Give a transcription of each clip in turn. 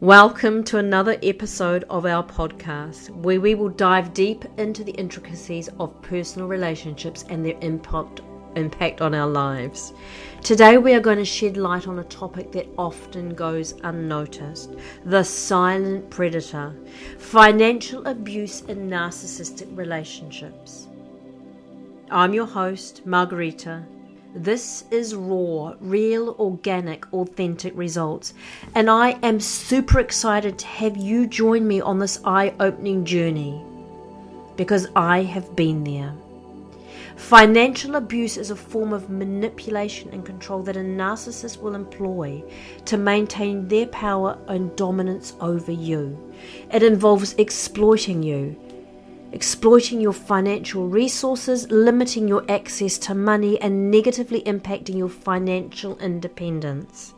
Welcome to another episode of our podcast where we will dive deep into the intricacies of personal relationships and their impact, impact on our lives. Today, we are going to shed light on a topic that often goes unnoticed the silent predator, financial abuse in narcissistic relationships. I'm your host, Margarita, this is raw, real, organic, authentic results. And I am super excited to have you join me on this eye opening journey because I have been there. Financial abuse is a form of manipulation and control that a narcissist will employ to maintain their power and dominance over you. It involves exploiting you, exploiting your financial resources, limiting your access to money, and negatively impacting your financial independence.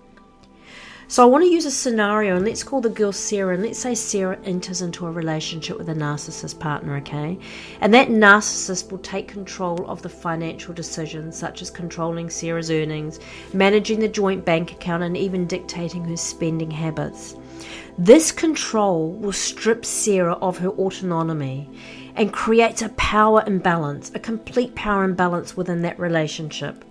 So, I want to use a scenario, and let's call the girl Sarah, and let's say Sarah enters into a relationship with a narcissist partner, okay? And that narcissist will take control of the financial decisions, such as controlling Sarah's earnings, managing the joint bank account, and even dictating her spending habits. This control will strip Sarah of her autonomy and creates a power imbalance, a complete power imbalance within that relationship.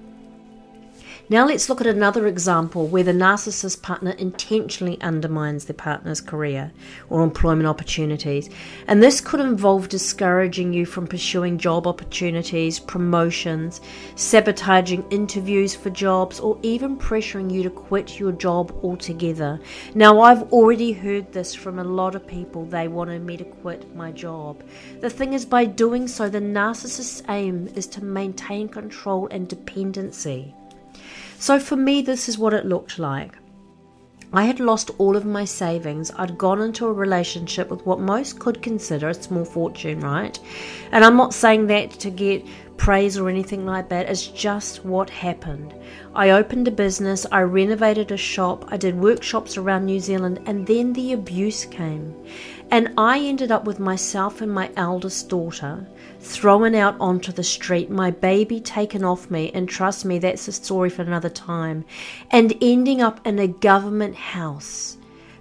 Now let's look at another example where the narcissist partner intentionally undermines their partner's career or employment opportunities. And this could involve discouraging you from pursuing job opportunities, promotions, sabotaging interviews for jobs, or even pressuring you to quit your job altogether. Now, I've already heard this from a lot of people. They wanted me to quit my job. The thing is, by doing so, the narcissist's aim is to maintain control and dependency. So for me, this is what it looked like. I had lost all of my savings. I'd gone into a relationship with what most could consider a small fortune, right? And I'm not saying that to get praise or anything like that. It's just what happened. I opened a business, I renovated a shop, I did workshops around New Zealand, and then the abuse came. And I ended up with myself and my eldest daughter thrown out onto the street, my baby taken off me, and trust me, that's a story for another time, and ending up in a government house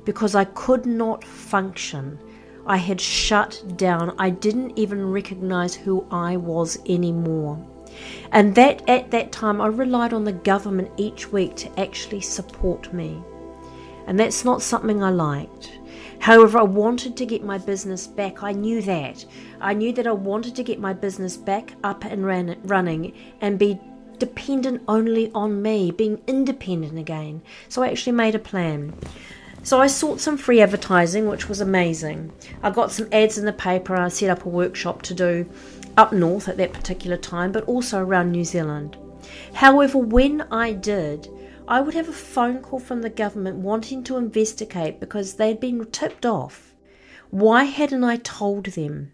because I could not function. I had shut down. I didn't even recognize who I was anymore. And that at that time I relied on the government each week to actually support me. And that's not something I liked. However, I wanted to get my business back. I knew that. I knew that I wanted to get my business back up and ran, running and be dependent only on me, being independent again. So I actually made a plan. So I sought some free advertising, which was amazing. I got some ads in the paper. I set up a workshop to do up north at that particular time, but also around New Zealand. However, when I did, I would have a phone call from the government wanting to investigate because they'd been tipped off. Why hadn't I told them?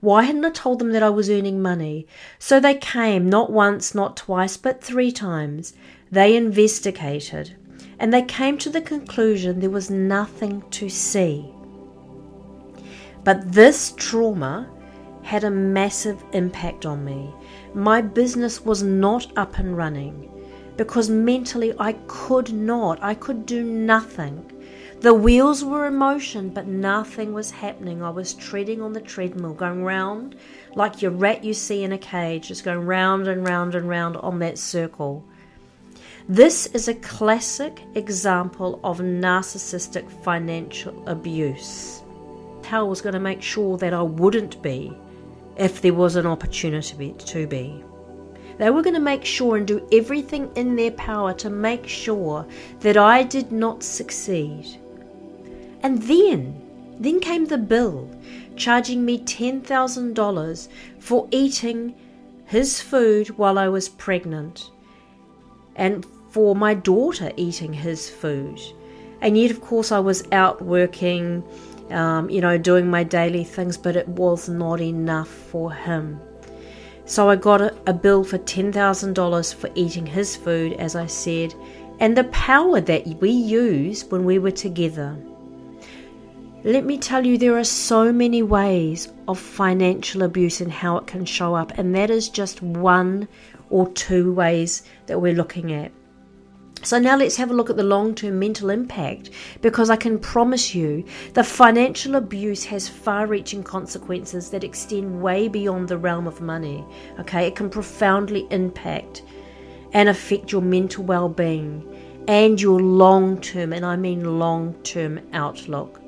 Why hadn't I told them that I was earning money? So they came, not once, not twice, but three times. They investigated, and they came to the conclusion there was nothing to see. But this trauma had a massive impact on me. My business was not up and running because mentally I could not, I could do nothing. The wheels were in motion, but nothing was happening. I was treading on the treadmill, going round like your rat you see in a cage, just going round and round and round on that circle. This is a classic example of narcissistic financial abuse. Hell was going to make sure that I wouldn't be if there was an opportunity to be. They were going to make sure and do everything in their power to make sure that I did not succeed. And then, then came the bill charging me $10,000 for eating his food while I was pregnant and for my daughter eating his food. And yet, of course, I was out working, um, you know, doing my daily things, but it was not enough for him. So I got a, a bill for $10,000 for eating his food, as I said, and the power that we use when we were together. Let me tell you, there are so many ways of financial abuse and how it can show up, and that is just one or two ways that we're looking at. So now let's have a look at the long term mental impact because I can promise you the financial abuse has far reaching consequences that extend way beyond the realm of money. Okay, it can profoundly impact and affect your mental well being and your long term, and I mean long term outlook.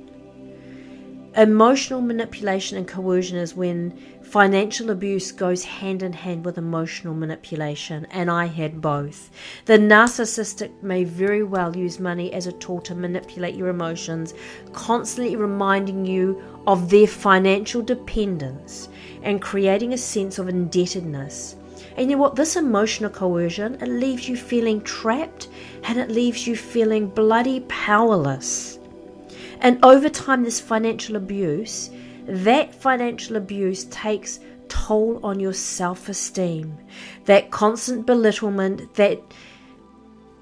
Emotional manipulation and coercion is when financial abuse goes hand in hand with emotional manipulation, and I had both. The narcissistic may very well use money as a tool to manipulate your emotions, constantly reminding you of their financial dependence and creating a sense of indebtedness. And you know what? This emotional coercion, it leaves you feeling trapped and it leaves you feeling bloody powerless. And over time, this financial abuse, that financial abuse takes toll on your self esteem. That constant belittlement, that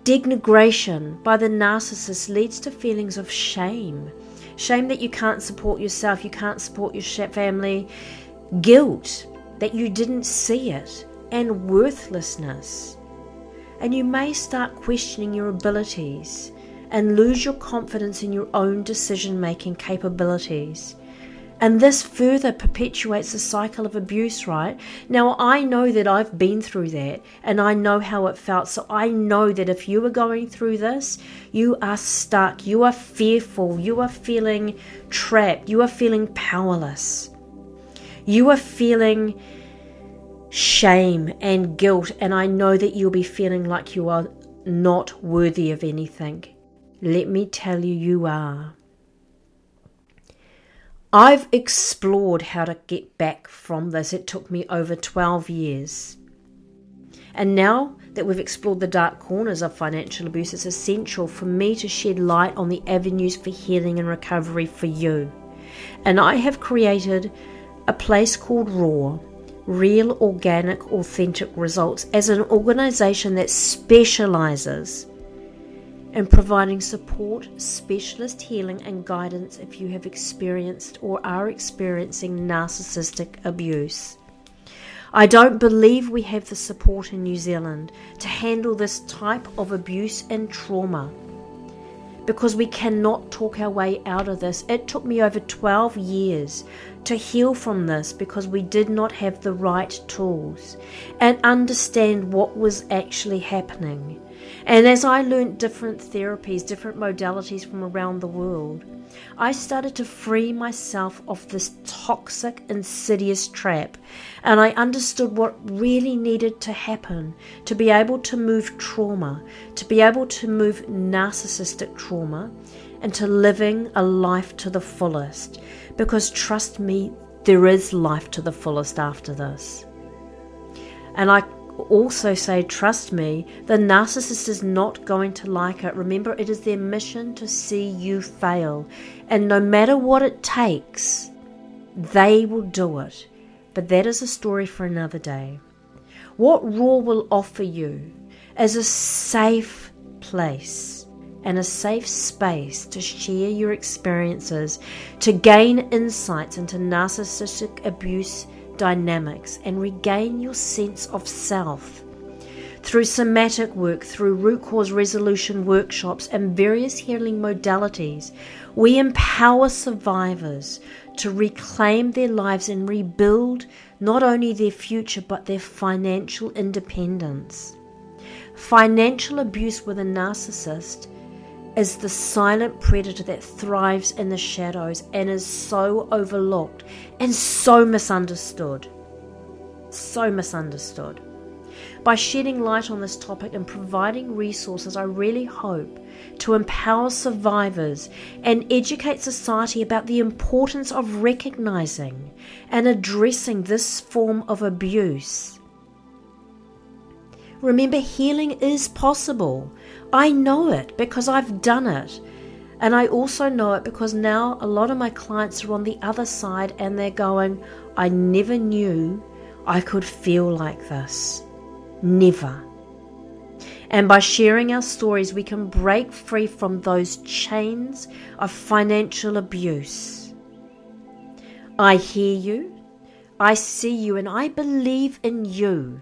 denigration by the narcissist leads to feelings of shame. Shame that you can't support yourself, you can't support your family, guilt that you didn't see it, and worthlessness. And you may start questioning your abilities and lose your confidence in your own decision making capabilities. And this further perpetuates the cycle of abuse, right? Now, I know that I've been through that and I know how it felt. So I know that if you are going through this, you are stuck, you are fearful, you are feeling trapped, you are feeling powerless, you are feeling shame and guilt. And I know that you'll be feeling like you are not worthy of anything. Let me tell you, you are. I've explored how to get back from this. It took me over 12 years. And now that we've explored the dark corners of financial abuse, it's essential for me to shed light on the avenues for healing and recovery for you. And I have created a place called RAW, Real Organic Authentic Results, as an organization that specializes and providing support, specialist healing, and guidance if you have experienced or are experiencing narcissistic abuse. I don't believe we have the support in New Zealand to handle this type of abuse and trauma because we cannot talk our way out of this. It took me over 12 years to heal from this because we did not have the right tools and understand what was actually happening. And as I learned different therapies, different modalities from around the world, I started to free myself of this toxic, insidious trap. And I understood what really needed to happen to be able to move trauma, to be able to move narcissistic trauma, into living a life to the fullest. Because trust me, there is life to the fullest after this. And I also say, Trust me, the narcissist is not going to like it. Remember, it is their mission to see you fail. And no matter what it takes, they will do it. But that is a story for another day. What Raw will offer you is a safe place and a safe space to share your experiences, to gain insights into narcissistic abuse dynamics and regain your sense of self. Through somatic work, through root cause resolution workshops, and various healing modalities, we empower survivors to reclaim their lives and rebuild not only their future but their financial independence. Financial abuse with a narcissist is the silent predator that thrives in the shadows and is so overlooked and so misunderstood. So misunderstood. By shedding light on this topic and providing resources, I really hope to empower survivors and educate society about the importance of recognizing and addressing this form of abuse. Remember, healing is possible. I know it because I've done it. And I also know it because now a lot of my clients are on the other side and they're going, I never knew I could feel like this. Never. And by sharing our stories, we can break free from those chains of financial abuse. I hear you, I see you, and I believe in you,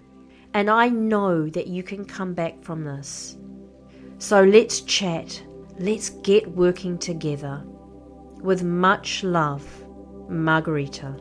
and I know that you can come back from this. So let's chat. Let's get working together. With much love, Margarita.